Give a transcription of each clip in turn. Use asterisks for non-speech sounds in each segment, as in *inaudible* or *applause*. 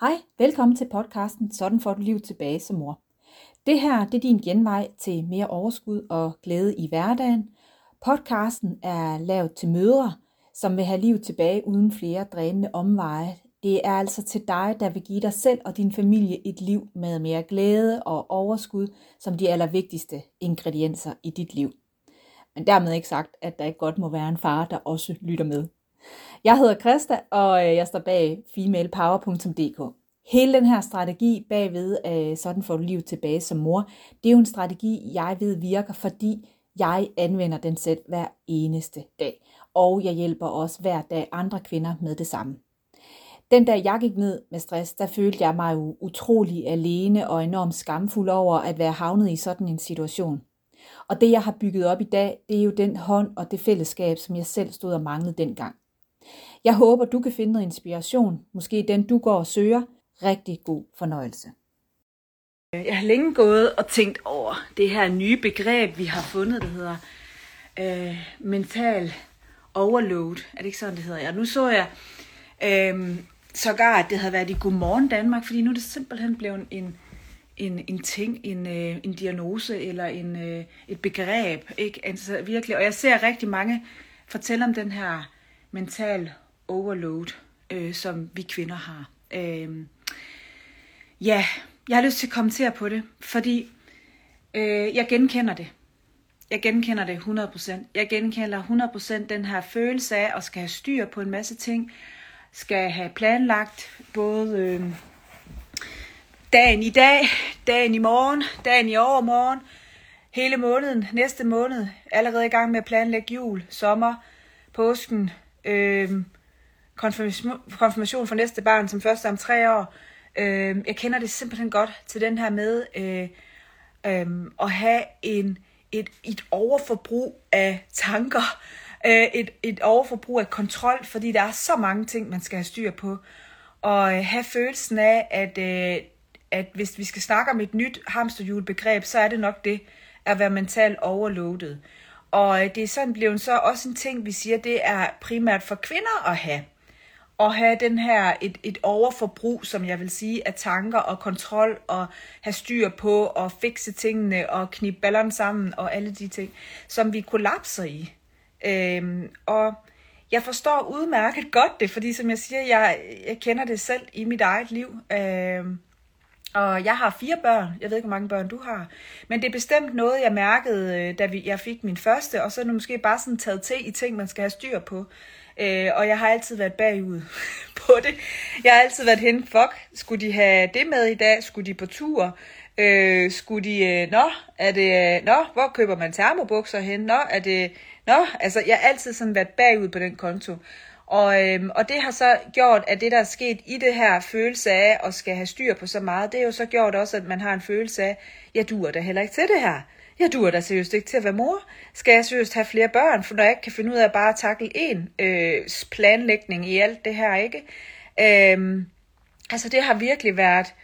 Hej, velkommen til podcasten Sådan får du liv tilbage som mor. Det her det er din genvej til mere overskud og glæde i hverdagen. Podcasten er lavet til mødre, som vil have liv tilbage uden flere drænende omveje. Det er altså til dig, der vil give dig selv og din familie et liv med mere glæde og overskud som de allervigtigste ingredienser i dit liv. Men dermed ikke sagt, at der ikke godt må være en far, der også lytter med. Jeg hedder Krista, og øh, jeg står bag femalepower.dk. Hele den her strategi bagved, øh, sådan får du liv tilbage som mor, det er jo en strategi, jeg ved virker, fordi jeg anvender den selv hver eneste dag. Og jeg hjælper også hver dag andre kvinder med det samme. Den dag jeg gik ned med stress, der følte jeg mig jo utrolig alene og enormt skamfuld over at være havnet i sådan en situation. Og det jeg har bygget op i dag, det er jo den hånd og det fællesskab, som jeg selv stod og manglede dengang. Jeg håber, du kan finde noget inspiration, måske den du går og søger. Rigtig god fornøjelse. Jeg har længe gået og tænkt over det her nye begreb, vi har fundet, der hedder øh, mental overload. Er det ikke sådan, det hedder? Ja, nu så jeg øh, sågar, at det havde været i Godmorgen Danmark, fordi nu er det simpelthen blevet en, en, en ting, en, øh, en diagnose eller en, øh, et begreb. Ikke? Altså, virkelig. Og jeg ser rigtig mange fortælle om den her mental overload, øh, som vi kvinder har. Øh, ja, jeg har lyst til at kommentere på det, fordi øh, jeg genkender det. Jeg genkender det 100%. Jeg genkender 100% den her følelse af at skal have styr på en masse ting, skal have planlagt både øh, dagen i dag, dagen i morgen, dagen i overmorgen, hele måneden, næste måned, allerede i gang med at planlægge jul, sommer, påsken, øh, konfirmation, konfirmation for næste barn som første om tre år. Øh, jeg kender det simpelthen godt til den her med øh, øh, at have en, et, et overforbrug af tanker, øh, et, et overforbrug af kontrol, fordi der er så mange ting, man skal have styr på. Og øh, have følelsen af, at, øh, at hvis vi skal snakke om et nyt hamsterhjulbegreb, så er det nok det at være mentalt overloadet. Og øh, det er sådan blevet så også en ting, vi siger, det er primært for kvinder at have. At have den her, et, et overforbrug, som jeg vil sige, af tanker og kontrol, og have styr på, og fikse tingene, og knibe ballerne sammen, og alle de ting, som vi kollapser i. Øhm, og jeg forstår udmærket godt det, fordi som jeg siger, jeg, jeg kender det selv i mit eget liv. Øhm, og jeg har fire børn. Jeg ved ikke, hvor mange børn du har. Men det er bestemt noget, jeg mærkede, øh, da vi, jeg fik min første. Og så er det måske bare sådan taget til i ting, man skal have styr på. Øh, og jeg har altid været bagud *laughs* på det. Jeg har altid været hen, fuck, skulle de have det med i dag? Skulle de på tur? Øh, skulle de, øh, nå, er det, øh, nå, hvor køber man termobukser hen? Nå, er det, nå, altså jeg har altid sådan været bagud på den konto. Og, øhm, og det har så gjort, at det der er sket i det her følelse af at skal have styr på så meget, det er jo så gjort også, at man har en følelse af, jeg duer da heller ikke til det her. Jeg duer da seriøst ikke til at være mor. Skal jeg seriøst have flere børn, for når jeg ikke kan finde ud af at bare takle én øh, planlægning i alt det her, ikke? Øh, altså det har virkelig været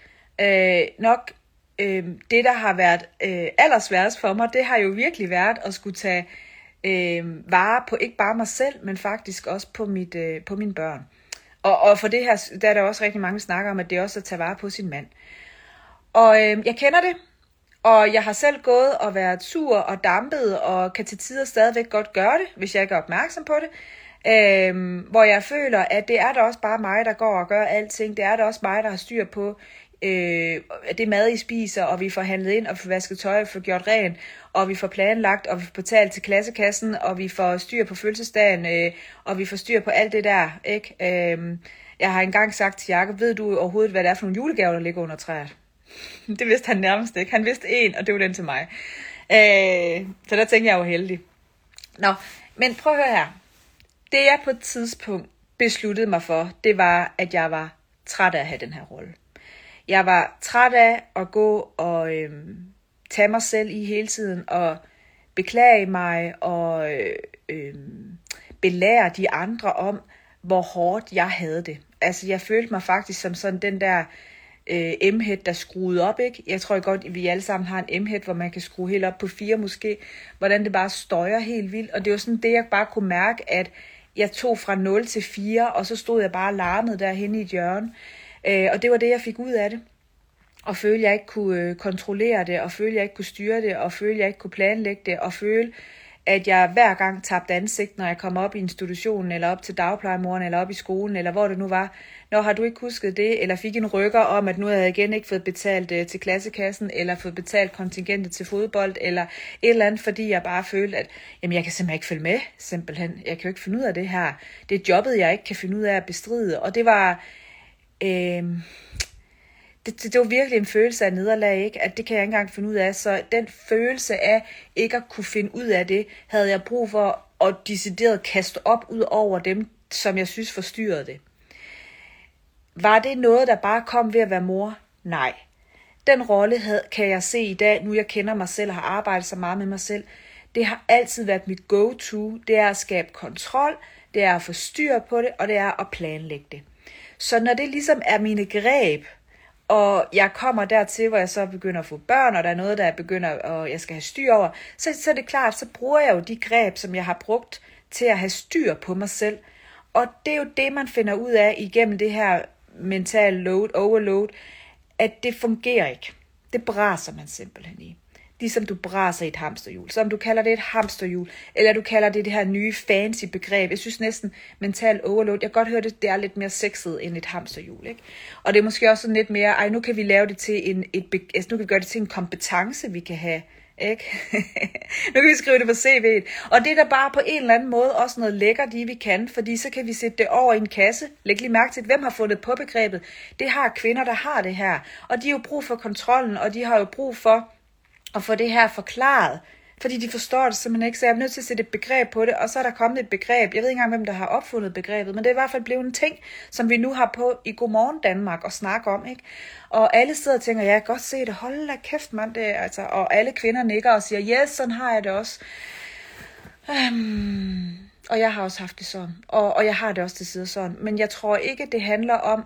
øh, nok øh, det, der har været øh, allersværest for mig, det har jo virkelig været at skulle tage øh, vare på ikke bare mig selv, men faktisk også på, mit, øh, på mine børn. Og, og for det her, der er der også rigtig mange snakker om, at det er også at tage vare på sin mand. Og øh, jeg kender det, og jeg har selv gået og været sur og dampet, og kan til tider stadigvæk godt gøre det, hvis jeg ikke er opmærksom på det. Øhm, hvor jeg føler, at det er da også bare mig, der går og gør alting. Det er da også mig, der har styr på øh, det mad, I spiser, og vi får handlet ind, og får vasket tøj, og får gjort rent, og vi får planlagt, og vi får betalt til klassekassen, og vi får styr på fødselsdagen, øh, og vi får styr på alt det der, ikke? Øh, jeg har engang sagt til Jacob, ved du overhovedet, hvad det er for nogle julegaver, der ligger under træet? *laughs* det vidste han nærmest ikke. Han vidste en, og det var den til mig. Øh, så der tænkte jeg jo heldig. Nå, men prøv at høre her. Det jeg på et tidspunkt besluttede mig for, det var, at jeg var træt af at have den her rolle. Jeg var træt af at gå og øhm, tage mig selv i hele tiden og beklage mig og øh, øh, belære de andre om, hvor hårdt jeg havde det. Altså, jeg følte mig faktisk som sådan den der øh, Øh, M-head, der skruede op, ikke? Jeg tror godt, vi alle sammen har en M-head, hvor man kan skrue helt op på fire måske, hvordan det bare støjer helt vildt. Og det var sådan det, jeg bare kunne mærke, at jeg tog fra 0 til 4, og så stod jeg bare larmet derhen i et hjørne. Øh, og det var det, jeg fik ud af det. Og føle, at jeg ikke kunne øh, kontrollere det, og føle, at jeg ikke kunne styre det, og føle, at jeg ikke kunne planlægge det, og føle, at jeg hver gang tabte ansigt, når jeg kom op i institutionen, eller op til dagplejemoren, eller op i skolen, eller hvor det nu var. Når har du ikke husket det, eller fik en rykker om, at nu havde jeg igen ikke fået betalt øh, til klassekassen, eller fået betalt kontingentet til fodbold, eller et eller andet, fordi jeg bare følte, at jamen, jeg kan simpelthen ikke følge med, simpelthen. Jeg kan jo ikke finde ud af det her. Det er jobbet, jeg ikke kan finde ud af at bestride, og det var... Øh, det, det, det var virkelig en følelse af nederlag, ikke? at det kan jeg ikke engang finde ud af. Så den følelse af ikke at kunne finde ud af det, havde jeg brug for at decideret kaste op ud over dem, som jeg synes forstyrrede det. Var det noget, der bare kom ved at være mor? Nej. Den rolle havde, kan jeg se i dag, nu jeg kender mig selv og har arbejdet så meget med mig selv. Det har altid været mit go-to. Det er at skabe kontrol, det er at få styr på det, og det er at planlægge det. Så når det ligesom er mine greb, og jeg kommer dertil, hvor jeg så begynder at få børn, og der er noget, der begynder, og jeg skal have styr over, så, så er det klart, så bruger jeg jo de greb, som jeg har brugt til at have styr på mig selv. Og det er jo det, man finder ud af igennem det her mental load, overload, at det fungerer ikke. Det braser man simpelthen i ligesom du braser i et hamsterhjul. Så om du kalder det et hamsterhjul, eller du kalder det det her nye fancy begreb. Jeg synes næsten mental overload, jeg kan godt høre det, det er lidt mere sexet end et hamsterhjul. Ikke? Og det er måske også sådan lidt mere, ej nu kan vi lave det til en, et, altså, nu kan vi gøre det til en kompetence, vi kan have. Ikke? *laughs* nu kan vi skrive det på CV'et. Og det er da bare på en eller anden måde også noget lækkert i, vi kan, fordi så kan vi sætte det over i en kasse. Læg lige mærke til, hvem har fundet på begrebet. Det har kvinder, der har det her. Og de har jo brug for kontrollen, og de har jo brug for at få det her forklaret, fordi de forstår det simpelthen ikke, så jeg er nødt til at sætte et begreb på det, og så er der kommet et begreb, jeg ved ikke engang, hvem der har opfundet begrebet, men det er i hvert fald blevet en ting, som vi nu har på i Godmorgen Danmark og snakke om, ikke? Og alle sidder og tænker, ja, jeg kan godt se det, hold da kæft, mand, det altså, og alle kvinder nikker og siger, yes, sådan har jeg det også. Øhm, og jeg har også haft det sådan, og, og jeg har det også til side sådan, men jeg tror ikke, det handler om,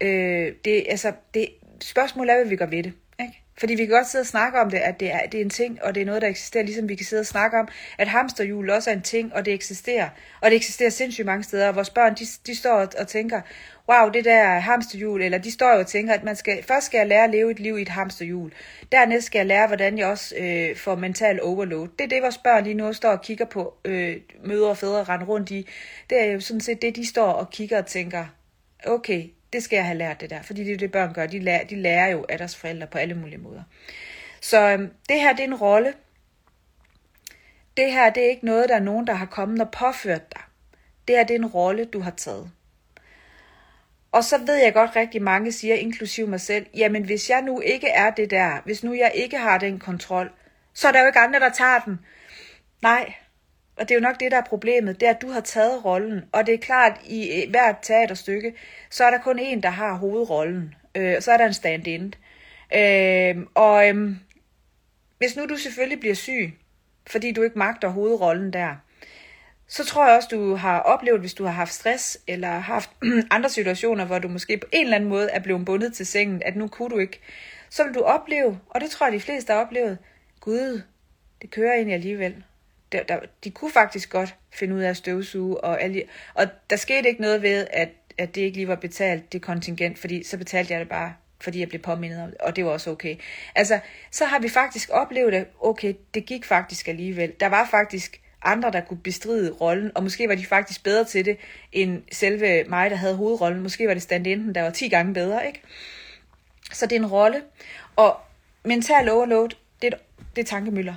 øh, det, altså, det, spørgsmålet er, hvad vi gør ved det. Fordi vi kan godt sidde og snakke om det, at det er, det er en ting, og det er noget, der eksisterer, ligesom vi kan sidde og snakke om, at hamsterhjul også er en ting, og det eksisterer. Og det eksisterer sindssygt mange steder, og vores børn, de, de står og tænker, wow, det der hamsterhjul, eller de står jo og tænker, at man skal, først skal jeg lære at leve et liv i et hamsterhjul. Dernæst skal jeg lære, hvordan jeg også øh, får mental overload. Det er det, vores børn lige nu står og kigger på, øh, mødre og fædre rende rundt i. Det er jo sådan set det, de står og kigger og tænker, okay, det skal jeg have lært det der, fordi det er det, børn gør. De lærer, de lærer jo af deres forældre på alle mulige måder. Så øhm, det her, det er en rolle. Det her, det er ikke noget, der er nogen, der har kommet og påført dig. Det her, det er en rolle, du har taget. Og så ved jeg godt, rigtig mange siger, inklusive mig selv, jamen hvis jeg nu ikke er det der, hvis nu jeg ikke har den kontrol, så er der jo ikke andre, der tager den. Nej, og det er jo nok det, der er problemet, det er, at du har taget rollen. Og det er klart, i hvert teaterstykke, så er der kun en, der har hovedrollen. Øh, så er der en stand-in. Øh, og øh, hvis nu du selvfølgelig bliver syg, fordi du ikke magter hovedrollen der, så tror jeg også, du har oplevet, hvis du har haft stress, eller haft *clears throat* andre situationer, hvor du måske på en eller anden måde er blevet bundet til sengen, at nu kunne du ikke, så vil du opleve, og det tror jeg, de fleste har oplevet, Gud, det kører egentlig alligevel der, der, de kunne faktisk godt finde ud af at støvsuge, og, alle, og der skete ikke noget ved, at, at det ikke lige var betalt, det kontingent, fordi så betalte jeg det bare, fordi jeg blev påmindet om det, og det var også okay. Altså, så har vi faktisk oplevet, at okay, det gik faktisk alligevel. Der var faktisk andre, der kunne bestride rollen, og måske var de faktisk bedre til det, end selve mig, der havde hovedrollen. Måske var det stand der var 10 gange bedre, ikke? Så det er en rolle, og mental overload, det er, det er tankemøller.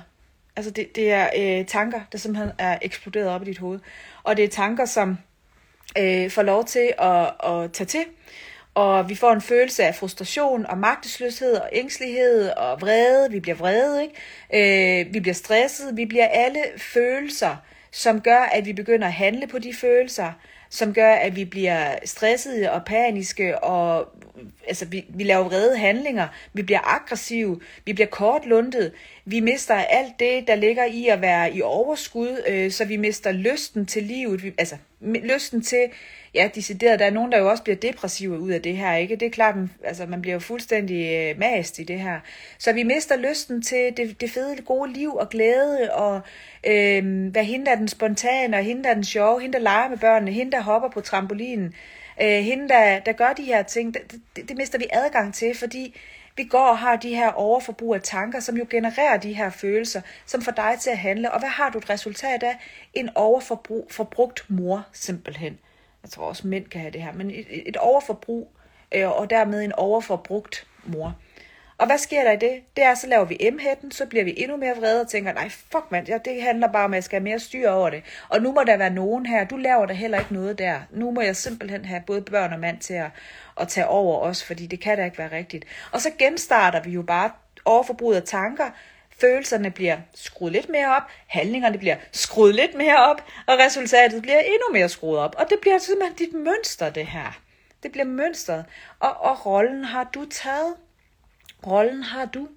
Altså det, det er øh, tanker, der simpelthen er eksploderet op i dit hoved. Og det er tanker, som øh, får lov til at, at tage til. Og vi får en følelse af frustration og magtesløshed og ængstelighed og vrede. Vi bliver vrede, ikke? Øh, vi bliver stresset. Vi bliver alle følelser, som gør, at vi begynder at handle på de følelser som gør, at vi bliver stressede og paniske, og altså, vi, vi laver vrede handlinger, vi bliver aggressive, vi bliver kortlundet, vi mister alt det, der ligger i at være i overskud, øh, så vi mister lysten til livet, vi, altså lysten til, ja, decideret, der er nogen, der jo også bliver depressive ud af det her, ikke? Det er klart, altså man bliver jo fuldstændig øh, mast i det her. Så vi mister lysten til det, det fede, gode liv og glæde, og øh, hvad hende der er den spontane, og hende der er den sjove, hende der leger med børnene, hende der hopper på trampolinen. Øh, hende, der, der gør de her ting, det, det, det mister vi adgang til, fordi vi går og har de her overforbrug af tanker, som jo genererer de her følelser, som får dig til at handle. Og hvad har du et resultat af? En overforbrugt mor, simpelthen. Jeg tror også mænd kan have det her, men et, et overforbrug, øh, og dermed en overforbrugt mor. Og hvad sker der i det? Det er, så laver vi m så bliver vi endnu mere vrede og tænker, nej, fuck mand, ja, det handler bare om, at jeg skal have mere styr over det. Og nu må der være nogen her, du laver der heller ikke noget der. Nu må jeg simpelthen have både børn og mand til at, at tage over os, fordi det kan da ikke være rigtigt. Og så genstarter vi jo bare overforbruget af tanker, følelserne bliver skruet lidt mere op, handlingerne bliver skruet lidt mere op, og resultatet bliver endnu mere skruet op. Og det bliver simpelthen dit mønster, det her. Det bliver mønstret. Og, og rollen har du taget rollen har du.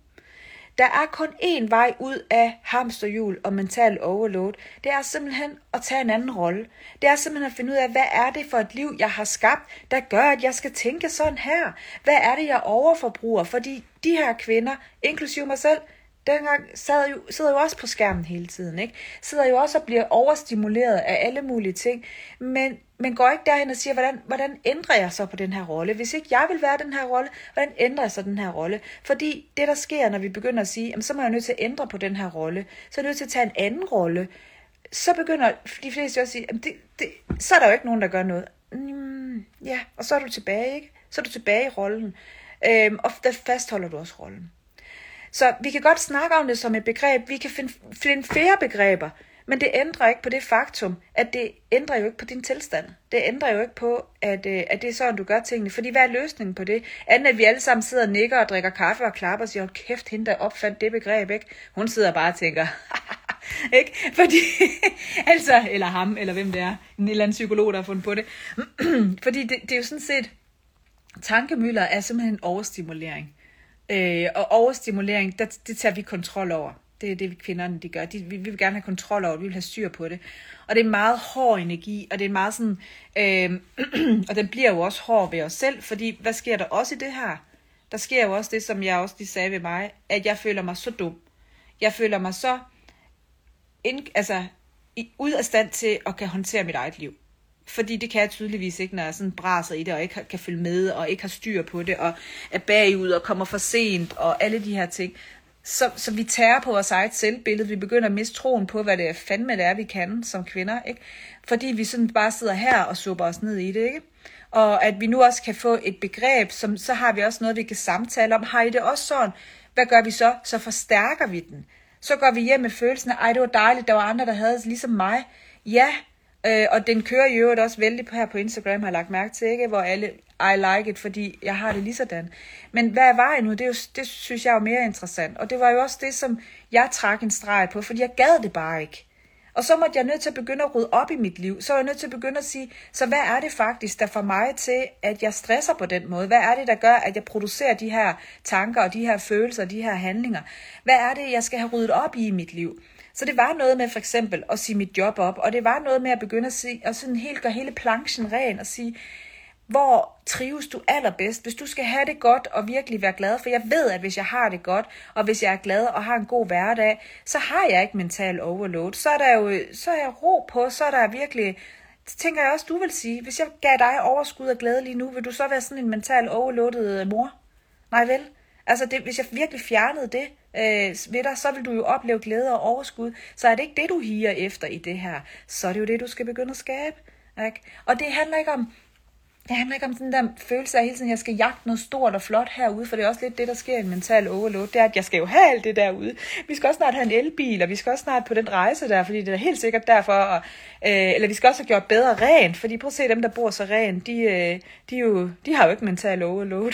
Der er kun én vej ud af hamsterhjul og mental overload. Det er simpelthen at tage en anden rolle. Det er simpelthen at finde ud af, hvad er det for et liv, jeg har skabt, der gør, at jeg skal tænke sådan her. Hvad er det, jeg overforbruger? Fordi de her kvinder, inklusive mig selv, dengang sad jo, sidder jo også på skærmen hele tiden, ikke? Sidder jo også og bliver overstimuleret af alle mulige ting, men, men går ikke derhen og siger, hvordan, hvordan ændrer jeg så på den her rolle? Hvis ikke jeg vil være den her rolle, hvordan ændrer jeg så den her rolle? Fordi det, der sker, når vi begynder at sige, jamen, så må jeg nødt til at ændre på den her rolle, så er jeg nødt til at tage en anden rolle, så begynder de fleste også at sige, jamen, det, det, så er der jo ikke nogen, der gør noget. Mm, ja, og så er du tilbage, ikke? Så er du tilbage i rollen. Øhm, og der fastholder du også rollen. Så vi kan godt snakke om det som et begreb. Vi kan finde, finde flere begreber, men det ændrer ikke på det faktum, at det ændrer jo ikke på din tilstand. Det ændrer jo ikke på, at, øh, at det er sådan, du gør tingene. Fordi hvad er løsningen på det? Andet at vi alle sammen sidder og nikker og drikker kaffe og klapper og siger, kæft, hende der opfandt det begreb, ikke? Hun sidder bare og tænker, *laughs* ikke? Fordi, *laughs* altså, eller ham, eller hvem det er, en eller anden psykolog, der har fundet på det. *clears throat* Fordi det, det er jo sådan set, tankemøller er simpelthen en overstimulering. Øh, og overstimulering, der, det tager vi kontrol over. Det er det, vi kvinderne de gør. De, vi, vi vil gerne have kontrol over det, vi vil have styr på det. Og det er meget hård energi, og det er meget sådan, øh, *clears throat* og den bliver jo også hård ved os selv, fordi hvad sker der også i det her? Der sker jo også det, som jeg også lige sagde ved mig, at jeg føler mig så dum. Jeg føler mig så ind, altså, i, ud af stand til at kan håndtere mit eget liv. Fordi det kan jeg tydeligvis ikke, når jeg sådan braser i det, og ikke kan følge med, og ikke har styr på det, og er bagud, og kommer for sent, og alle de her ting. Så, så vi tærer på vores eget selvbillede, vi begynder at miste troen på, hvad det er fandme det er, vi kan som kvinder, ikke? Fordi vi sådan bare sidder her og supper os ned i det, ikke? Og at vi nu også kan få et begreb, som så har vi også noget, vi kan samtale om. Har I det også sådan? Hvad gør vi så? Så forstærker vi den. Så går vi hjem med følelsen af, ej, det var dejligt, der var andre, der havde det ligesom mig. Ja, Øh, og den kører i øvrigt også vældig her på Instagram, har jeg lagt mærke til, ikke? hvor alle, I like it, fordi jeg har det lige sådan. Men hvad er vejen nu? Det, er jo, det synes jeg er jo mere interessant. Og det var jo også det, som jeg trak en streg på, fordi jeg gad det bare ikke. Og så måtte jeg nødt til at begynde at rydde op i mit liv. Så var jeg nødt til at begynde at sige, så hvad er det faktisk, der får mig til, at jeg stresser på den måde? Hvad er det, der gør, at jeg producerer de her tanker og de her følelser og de her handlinger? Hvad er det, jeg skal have ryddet op i i mit liv? Så det var noget med for eksempel at sige mit job op, og det var noget med at begynde at, sige, at sådan helt gøre hele planchen ren og sige, hvor trives du allerbedst, hvis du skal have det godt og virkelig være glad, for jeg ved, at hvis jeg har det godt, og hvis jeg er glad og har en god hverdag, så har jeg ikke mental overload. Så er der jo så er jeg ro på, så er der virkelig, det tænker jeg også, du vil sige, hvis jeg gav dig overskud og glæde lige nu, vil du så være sådan en mental overloadet mor? Nej vel? Altså, det, hvis jeg virkelig fjernede det øh, ved dig, så vil du jo opleve glæde og overskud. Så er det ikke det, du higer efter i det her. Så er det jo det, du skal begynde at skabe. Ikke? Og det handler ikke om, det handler ikke om sådan der følelse af hele tiden, at jeg skal jagte noget stort og flot herude, for det er også lidt det, der sker i en mental overload, det er, at jeg skal jo have alt det derude. Vi skal også snart have en elbil, og vi skal også snart på den rejse der, fordi det er helt sikkert derfor, og, øh, eller vi skal også have gjort bedre rent, fordi prøv at se dem, der bor så rent, de, øh, de, jo, de har jo ikke mental overload.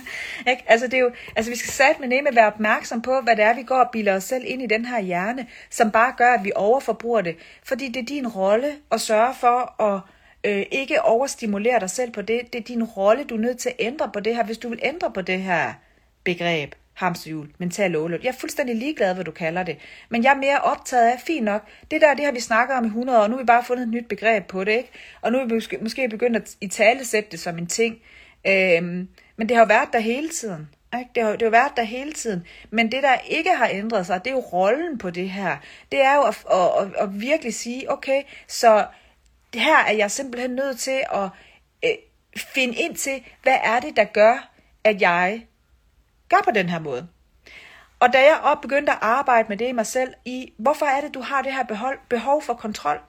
*laughs* ikke? Altså, det er jo, altså vi skal sat med nemme være opmærksom på, hvad det er, vi går og bilder os selv ind i den her hjerne, som bare gør, at vi overforbruger det, fordi det er din rolle at sørge for at øh, ikke overstimulere dig selv på det. Det er din rolle, du er nødt til at ændre på det her, hvis du vil ændre på det her begreb, hamsterhjul, mental overload. Jeg er fuldstændig ligeglad, hvad du kalder det. Men jeg er mere optaget af, fint nok, det der, det har vi snakket om i 100 år, og nu har vi bare fundet et nyt begreb på det, ikke? Og nu er vi måske, måske begyndt at i tale sætte det som en ting. Øhm, men det har jo været der hele tiden. Ikke? Det har, det har jo været der hele tiden. Men det, der ikke har ændret sig, det er jo rollen på det her. Det er jo at, at, at, at virkelig sige, okay, så her er jeg simpelthen nødt til at øh, finde ind til, hvad er det, der gør, at jeg gør på den her måde. Og da jeg op begyndte at arbejde med det i mig selv, i hvorfor er det, du har det her behov, behov for kontrol?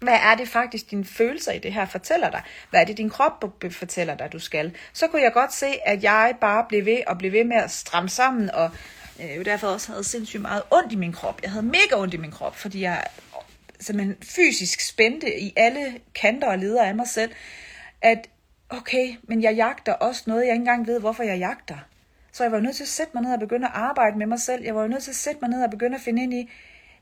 Hvad er det faktisk, dine følelser i det her fortæller dig? Hvad er det, din krop fortæller dig, du skal? Så kunne jeg godt se, at jeg bare blev ved og blev ved med at stramme sammen, og øh, derfor også havde sindssygt meget ondt i min krop. Jeg havde mega ondt i min krop, fordi jeg simpelthen fysisk spændte i alle kanter og leder af mig selv, at okay, men jeg jagter også noget, jeg ikke engang ved, hvorfor jeg jagter. Så jeg var nødt til at sætte mig ned og begynde at arbejde med mig selv. Jeg var nødt til at sætte mig ned og begynde at finde ind i,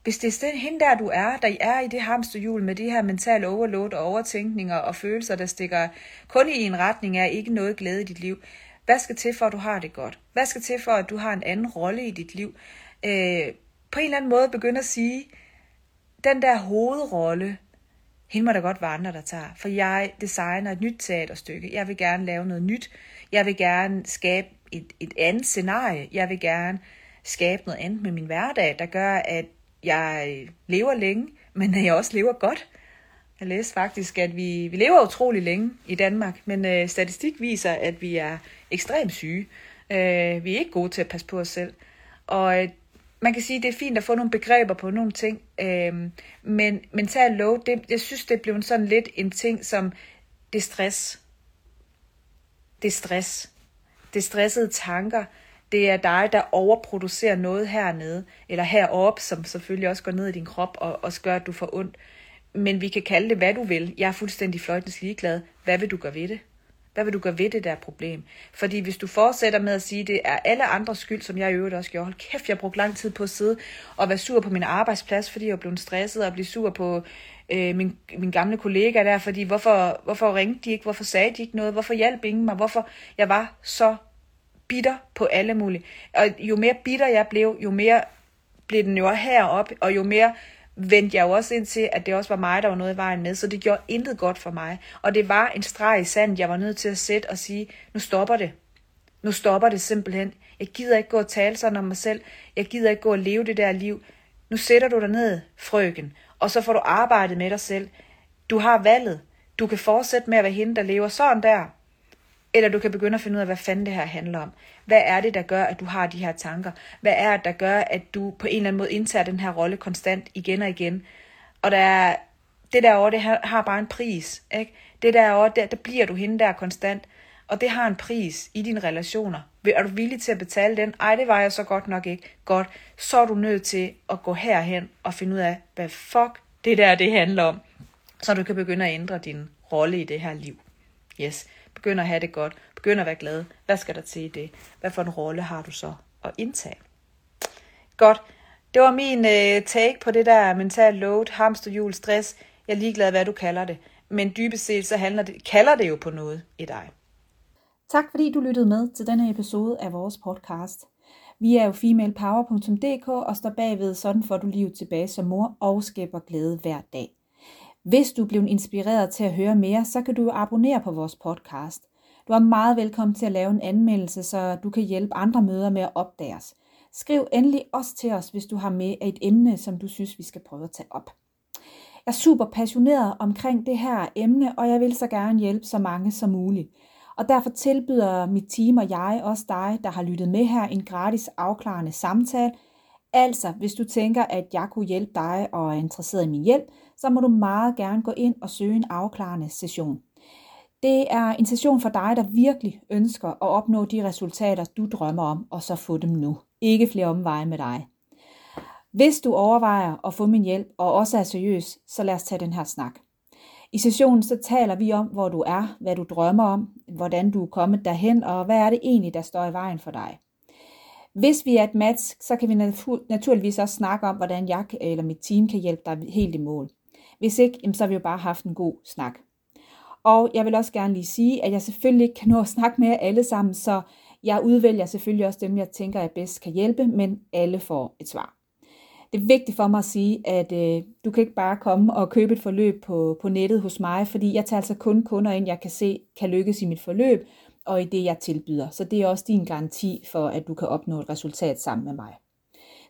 hvis det er hende der, du er, der er i det hamsterhjul med det her mentale overload og overtænkninger og følelser, der stikker kun i en retning af ikke noget glæde i dit liv. Hvad skal til for, at du har det godt? Hvad skal til for, at du har en anden rolle i dit liv? Øh, på en eller anden måde begynde at sige, den der hovedrolle, hende må der godt være andre, der tager. For jeg designer et nyt teaterstykke. Jeg vil gerne lave noget nyt. Jeg vil gerne skabe et, et andet scenarie. Jeg vil gerne skabe noget andet med min hverdag, der gør, at jeg lever længe, men at jeg også lever godt. Jeg læste faktisk, at vi, vi lever utrolig længe i Danmark, men øh, statistik viser, at vi er ekstremt syge. Øh, vi er ikke gode til at passe på os selv. Og øh, man kan sige, at det er fint at få nogle begreber på nogle ting, øh, men mental load, det, jeg synes, det blev sådan lidt en ting som det stress. Det stress. Det stressede tanker. Det er dig, der overproducerer noget hernede, eller heroppe, som selvfølgelig også går ned i din krop og også gør, at du får ondt. Men vi kan kalde det, hvad du vil. Jeg er fuldstændig fløjtens ligeglad. Hvad vil du gøre ved det? Hvad vil du gøre ved det der problem? Fordi hvis du fortsætter med at sige, det er alle andres skyld, som jeg i øvrigt også gjorde. Hold kæft, jeg brugte lang tid på at sidde og være sur på min arbejdsplads, fordi jeg er blevet stresset og blive sur på øh, min, min gamle kollega der, fordi hvorfor, hvorfor ringte de ikke, hvorfor sagde de ikke noget, hvorfor hjalp ingen mig, hvorfor jeg var så bitter på alle mulige. Og jo mere bitter jeg blev, jo mere blev den jo heroppe, og jo mere vendte jeg jo også ind til, at det også var mig, der var noget i vejen med, så det gjorde intet godt for mig. Og det var en streg i sand, jeg var nødt til at sætte og sige, nu stopper det. Nu stopper det simpelthen. Jeg gider ikke gå og tale sådan om mig selv. Jeg gider ikke gå og leve det der liv. Nu sætter du dig ned, frøken, og så får du arbejdet med dig selv. Du har valget. Du kan fortsætte med at være hende, der lever sådan der. Eller du kan begynde at finde ud af, hvad fanden det her handler om. Hvad er det, der gør, at du har de her tanker? Hvad er det, der gør, at du på en eller anden måde indtager den her rolle konstant igen og igen? Og der er, det derovre, det har bare en pris. Ikke? Det derovre, der, der bliver du hende der konstant. Og det har en pris i dine relationer. Er du villig til at betale den? Ej, det var jeg så godt nok ikke. Godt. Så er du nødt til at gå herhen og finde ud af, hvad fuck det der det handler om. Så du kan begynde at ændre din rolle i det her liv. Yes. Begynd at have det godt. Begynd at være glad. Hvad skal der til i det? Hvad for en rolle har du så at indtage? Godt. Det var min øh, take på det der mental load, hamsterhjul, stress. Jeg er ligeglad, hvad du kalder det. Men dybest set, så handler det, kalder det jo på noget i dig. Tak fordi du lyttede med til denne episode af vores podcast. Vi er jo femalepower.dk og står bagved, sådan får du livet tilbage som mor og skaber glæde hver dag. Hvis du blev inspireret til at høre mere, så kan du abonnere på vores podcast. Du er meget velkommen til at lave en anmeldelse, så du kan hjælpe andre møder med at opdage os. Skriv endelig også til os, hvis du har med et emne, som du synes, vi skal prøve at tage op. Jeg er super passioneret omkring det her emne, og jeg vil så gerne hjælpe så mange som muligt. Og derfor tilbyder mit team og jeg også dig, der har lyttet med her, en gratis afklarende samtale. Altså, hvis du tænker, at jeg kunne hjælpe dig og er interesseret i min hjælp, så må du meget gerne gå ind og søge en afklarende session. Det er en session for dig, der virkelig ønsker at opnå de resultater, du drømmer om, og så få dem nu. Ikke flere omveje med dig. Hvis du overvejer at få min hjælp, og også er seriøs, så lad os tage den her snak. I sessionen så taler vi om, hvor du er, hvad du drømmer om, hvordan du er kommet derhen, og hvad er det egentlig, der står i vejen for dig. Hvis vi er et match, så kan vi naturligvis også snakke om, hvordan jeg eller mit team kan hjælpe dig helt i mål. Hvis ikke, så har vi jo bare haft en god snak. Og jeg vil også gerne lige sige, at jeg selvfølgelig ikke kan nå at snakke med jer alle sammen, så jeg udvælger selvfølgelig også dem, jeg tænker, jeg bedst kan hjælpe, men alle får et svar. Det er vigtigt for mig at sige, at øh, du kan ikke bare komme og købe et forløb på, på nettet hos mig, fordi jeg tager altså kun kunder ind, jeg kan se kan lykkes i mit forløb, og i det, jeg tilbyder. Så det er også din garanti for, at du kan opnå et resultat sammen med mig.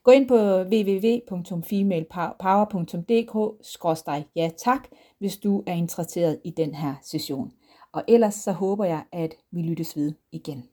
Gå ind på www.femalepower.dk ja tak, hvis du er interesseret i den her session. Og ellers så håber jeg, at vi lyttes ved igen.